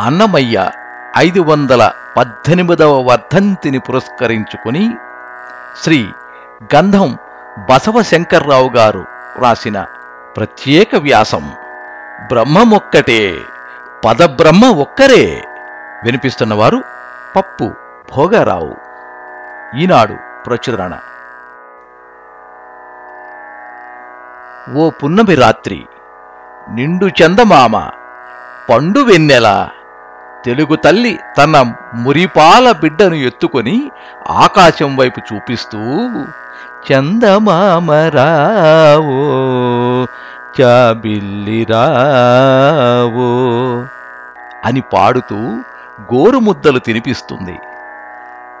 అన్నమయ్య ఐదు వందల పద్దెనిమిదవ వర్ధంతిని పురస్కరించుకుని శ్రీ గంధం బసవశంకర్రావు గారు రాసిన ప్రత్యేక వ్యాసం బ్రహ్మమొక్కటే పదబ్రహ్మ ఒక్కరే వినిపిస్తున్నవారు పప్పు భోగారావు. ఈనాడు ప్రచురణ. ఓ పున్నమి రాత్రి నిండు చందమామ పండు వెన్నెల తెలుగు తల్లి తన మురిపాల బిడ్డను ఎత్తుకొని ఆకాశం వైపు చూపిస్తూ చందమామరావో చాబిల్లిరావో అని పాడుతూ గోరుముద్దలు తినిపిస్తుంది.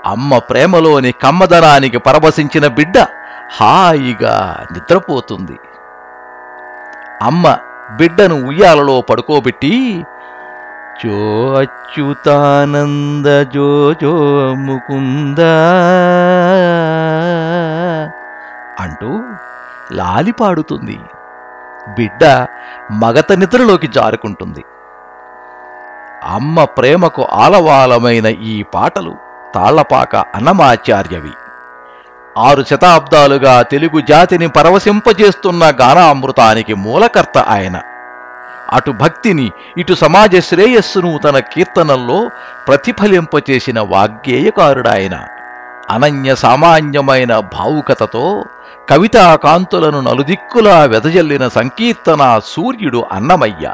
అమ్మ ప్రేమలోని కమ్మదనానికి పరవశించిన బిడ్డ హాయిగా నిద్రపోతుంది. అమ్మ బిడ్డను ఉయ్యాలలో పడుకోబెట్టి చో అచ్యుతానంద జో జో ముకుంద. అంటూ లాలి పాడుతుంది. బిడ్డ మగత నిద్రలోకి జారుకుంటుంది. అమ్మ ప్రేమకు ఆలవాలమైన ఈ పాటలు తాళ్ళపాక అన్నమాచార్యవి. ఆరు శతాబ్దాలుగా తెలుగు జాతిని పరవశింపజేస్తున్న గానామృతానికి మూలకర్త ఆయన. అటు భక్తిని ఇటు సమాజ శ్రేయస్సును తన కీర్తనల్లో ప్రతిఫలింపచేసిన వాగ్గేయకారుడాయన. అనన్య సామాన్యమైన భావుకతతో కవితా కాంతులను నలుదిక్కులా వెదజల్లిన సంకీర్తన సూర్యుడు అన్నమయ్య.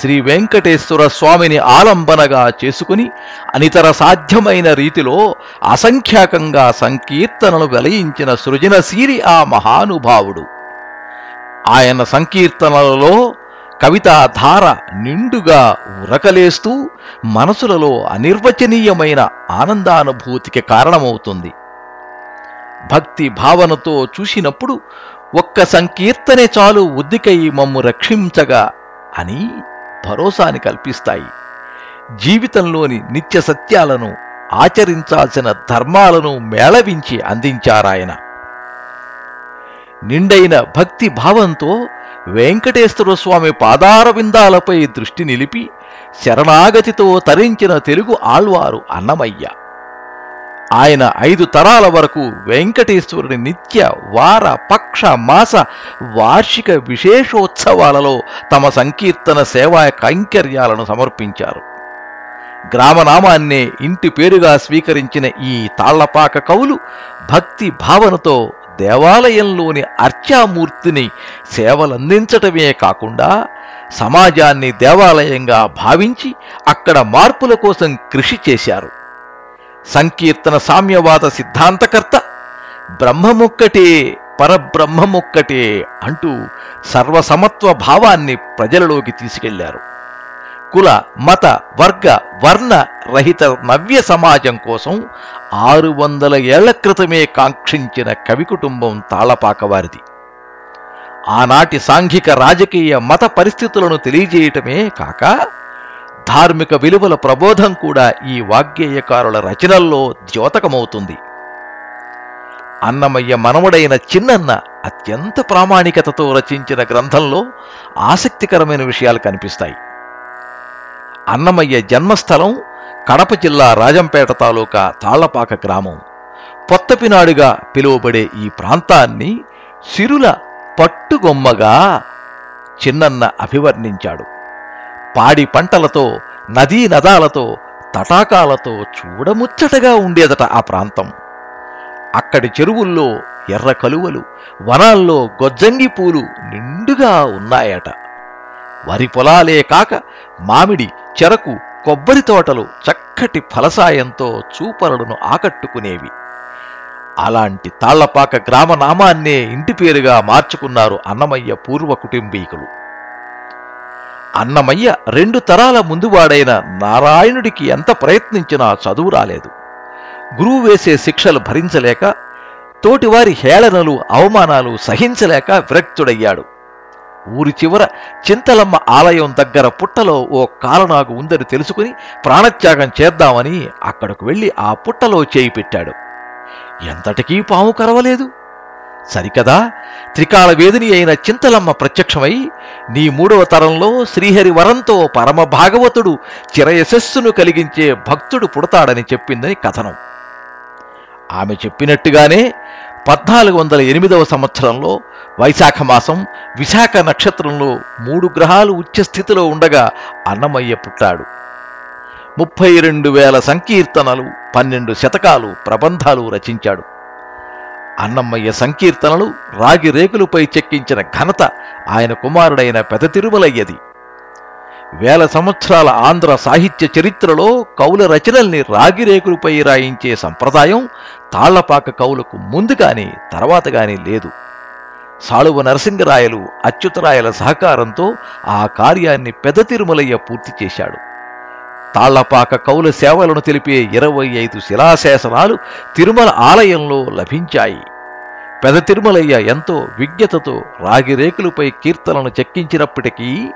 శ్రీ వెంకటేశ్వర స్వామిని ఆలంబనగా చేసుకుని అనితర సాధ్యమైన రీతిలో అసంఖ్యాకంగా సంకీర్తనలు వెలయించిన సృజనశీలి ఆ మహానుభావుడు. ఆయన సంకీర్తనలలో కవితా ధార నిండుగా ఉరకలేస్తూ మనసులలో అనిర్వచనీయమైన ఆనందానుభూతికి కారణమవుతుంది. భక్తి భావనతో చూసినప్పుడు ఒక్క సంకీర్తనే చాలు ఉద్దికై మమ్ము రక్షించగా అని భరోసాని కల్పిస్తాయి. జీవితంలోని నిత్య సత్యాలను ఆచరించాల్సిన ధర్మాలను మేళవించి అందించారాయన. నిండైన భక్తి భావంతో వెంకటేశ్వర స్వామి పాదారవిందాలపై దృష్టి నిలిపి శరణాగతితో తరించిన తెలుగు ఆళ్వారు అన్నమయ్య. ఆయన ఐదు తరాల వరకు వెంకటేశ్వరుని నిత్య వార పక్ష మాస వార్షిక విశేషోత్సవాలలో తమ సంకీర్తన సేవా కైంకర్యాలను సమర్పించారు. గ్రామనామాన్నే ఇంటి పేరుగా స్వీకరించిన ఈ తాళ్ళపాక కవులు భక్తి భావనతో దేవాలయంలోని అర్చామూర్తిని సేవలందించటమే కాకుండా సమాజాన్ని దేవాలయంగా భావించి అక్కడ మార్పుల కోసం కృషి చేశారు. సంకీర్తన సామ్యవాద సిద్ధాంతకర్త బ్రహ్మముక్కటే పరబ్రహ్మముక్కటే అంటూ సర్వసమత్వ భావాన్ని ప్రజలలోకి తీసుకెళ్ళారు. కుల మత వర్గ వర్ణ రహిత నవ్య సమాజం కోసం ఆరు వందల ఏళ్ళ క్రితమే కాంక్షించిన కవి కుటుంబం తాళపాకవారిది ఆనాటి సాంఘిక రాజకీయ మత పరిస్థితులను తెలియజేయటమే కాక ధార్మిక విలువల ప్రబోధం కూడా ఈ వాగ్గేయకారుల రచనల్లో ద్యోతకమవుతుంది. అన్నమయ్య మనవడైన చిన్నన్న అత్యంత ప్రామాణికతతో రచించిన గ్రంథంలో ఆసక్తికరమైన విషయాలు కనిపిస్తాయి. అన్నమయ్య జన్మస్థలం కడప జిల్లా రాజంపేట తాలూకా తాళ్ళపాక గ్రామం. పొత్తపినాడుగా పిలువబడే ఈ ప్రాంతాన్ని సిరుల పట్టుగొమ్మగా చిన్నన్న అభివర్ణించాడు. పాడి పంటలతో నదీ నదాలతో తటాకాలతో చూడముచ్చటగా ఉండేదట ఆ ప్రాంతం. అక్కడి చెరువుల్లో ఎర్ర కలువలు వనాల్లో గొజ్జంగి పూలు నిండుగా ఉన్నాయట. వరి పొలాలే కాక మామిడి చెరకు కొబ్బరి తోటలు చక్కటి ఫలసాయంతో చూపరులను ఆకట్టుకునేవి. అలాంటి తాళ్ళపాక గ్రామనామాన్నే ఇంటి పేరుగా మార్చుకున్నారు అన్నమయ్య పూర్వ కుటుంబీకులు. అన్నమయ్య రెండు తరాల ముందువాడైన నారాయణుడికి ఎంత ప్రయత్నించినా చదువు రాలేదు. గురువు వేసే శిక్షలు భరించలేక తోటివారి హేళనలు అవమానాలు సహించలేక విరక్తుడయ్యాడు. ఊరి చివర చింతలమ్మ ఆలయం దగ్గర పుట్టలో ఓ కాలనాగు ఉందని తెలుసుకుని ప్రాణత్యాగం చేద్దామని అక్కడకు వెళ్ళి ఆ పుట్టలో చేయి పెట్టాడు. ఎంతటికీ పాము కరవలేదు. సరికదా? త్రికాల వేదిని అయిన చింతలమ్మ ప్రత్యక్షమై నీ మూడవ తరంలో శ్రీహరి వరంతో పరమ భాగవతుడు చిరయశస్సును కలిగించే భక్తుడు పుడతాడని చెప్పిందని కథనం. ఆమె చెప్పినట్టుగానే పద్నాలుగు వందల ఎనిమిదవ సంవత్సరంలో వైశాఖ మాసం విశాఖ నక్షత్రంలో మూడు గ్రహాలు ఉచ్చస్థితిలో ఉండగా అన్నమయ్య పుట్టాడు. ముప్పై రెండు వేల సంకీర్తనలు పన్నెండు శతకాలు ప్రబంధాలు రచించాడు. అన్నమయ్య సంకీర్తనలు రాగి రేకులపై చెక్కించిన ఘనత ఆయన కుమారుడైన పెద తిరుమలయ్యది వేల సంవత్సరాల ఆంధ్ర సాహిత్య చరిత్రలో కవుల రచనల్ని రాగిరేకులపై రాయించే సంప్రదాయం తాళ్ళపాక కవులకు ముందు కానీ తర్వాత కానీ లేదు. సాళువ నరసింగరాయలు అచ్యుతరాయల సహకారంతో ఆ కార్యాన్ని పెద తిరుమలయ్య పూర్తి చేశాడు. తాళ్ళపాక కవుల సేవలను తెలిపే ఇరవై ఐదు శిలాశాసనాలు తిరుమల ఆలయంలో లభించాయి. పెద తిరుమలయ్య ఎంతో విజ్ఞతతో రాగిరేకులపై కీర్తనను చెక్కించినప్పటికీ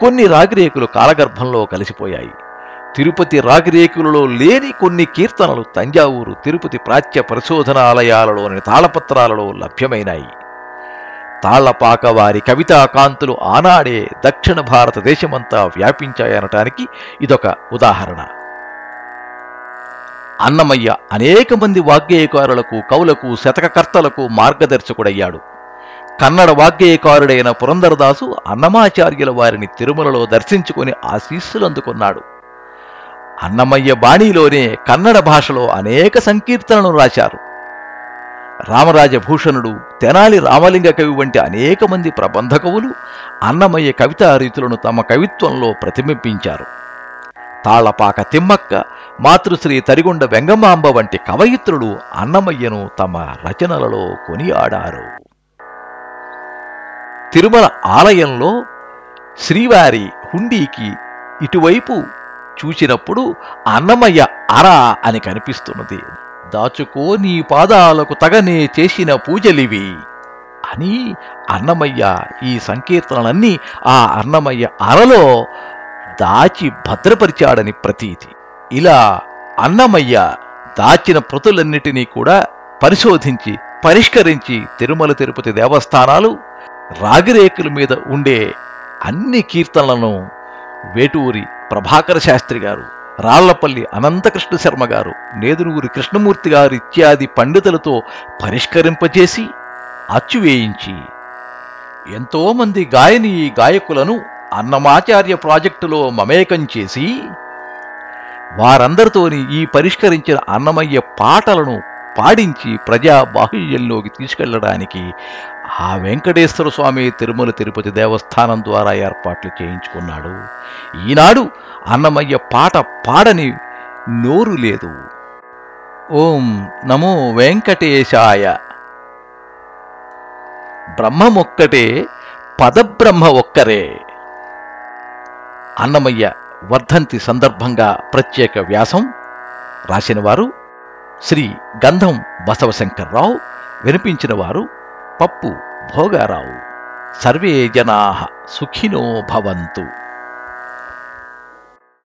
కొన్ని రాగిరేకులు కాలగర్భంలో కలిసిపోయాయి. తిరుపతి రాగిరేకులలో లేని కొన్ని కీర్తనలు తంజావూరు తిరుపతి ప్రాచ్య పరిశోధనాలయాలలోని తాళపత్రాలలో లభ్యమైనాయి. తాళ్ళపాక వారి కవితాకాంతులు ఆనాడే దక్షిణ భారతదేశమంతా వ్యాపించాయనటానికి ఇదొక ఉదాహరణ. అన్నమయ్య అనేక మంది వాగ్గేయకారులకు కవులకు శతకకర్తలకు మార్గదర్శకుడయ్యాడు. కన్నడ వాగ్గేయకారుడైన పురందరదాసు అన్నమాచార్యుల వారిని తిరుమలలో దర్శించుకుని ఆశీస్సులు అందుకున్నాడు. అన్నమయ్య బాణీలోనే కన్నడ భాషలో అనేక సంకీర్తనలు రాశారు. రామరాజభూషణుడు తెనాలి రామలింగ కవి వంటి అనేక మంది ప్రబంధ కవులు అన్నమయ్య కవితా రీతులను తమ కవిత్వంలో ప్రతిబింబించారు. తాళ్ళపాక తిమ్మక్క మాతృశ్రీ తరిగొండ వెంగమాంబ వంటి కవయిత్రులు అన్నమయ్యను తమ రచనలలో కొనియాడారు. తిరుమల ఆలయంలో శ్రీవారి హుండీకి ఇటువైపు చూచినప్పుడు అన్నమయ్య అర అని కనిపిస్తున్నది. దాచుకో నీ పాదాలకు తగనే చేసిన పూజలివి అని అన్నమయ్య ఈ సంకీర్తనలన్నీ ఆ అన్నమయ్య అరలో దాచి భద్రపరిచాడని ప్రతీతి. ఇలా అన్నమయ్య దాచిన ప్రతులన్నిటినీ కూడా పరిశోధించి పరిష్కరించి తిరుమల తిరుపతి దేవస్థానాలు రాగిరేకుల మీద ఉండే అన్ని కీర్తనలను వేటూరి ప్రభాకర శాస్త్రి గారు రాళ్ళపల్లి అనంతకృష్ణ శర్మ గారు నేదునూరి కృష్ణమూర్తి గారు ఇత్యాది పండితులతో పరిష్కరింపజేసి అచ్చువేయించి ఎంతోమంది గాయని గాయకులను అన్నమాచార్య ప్రాజెక్టులో మమేకం చేసి వారందరితోని ఈ పరిష్కరించిన అన్నమయ్య పాటలను పాడించి ప్రజా బాహుళ్యంలోకి తీసుకెళ్ళడానికి ఆ వెంకటేశ్వర స్వామి తిరుమల తిరుపతి దేవస్థానం ద్వారా ఏర్పాట్లు చేయించుకున్నాడు. ఈనాడు అన్నమయ్య పాట పాడని నోరు లేదు. ఓం నమో వెంకటేశాయ. బ్రహ్మమొక్కటే పదబ్రహ్మ ఒక్కరే. అన్నమయ్య వర్ధంతి సందర్భంగా ప్రత్యేక వ్యాసం రాసినవారు శ్రీ గంధం బసవశంకర్రావు వినిపించిన వారు పప్పు భోగారావు. సర్వే జనా సుఖినో భవంతు.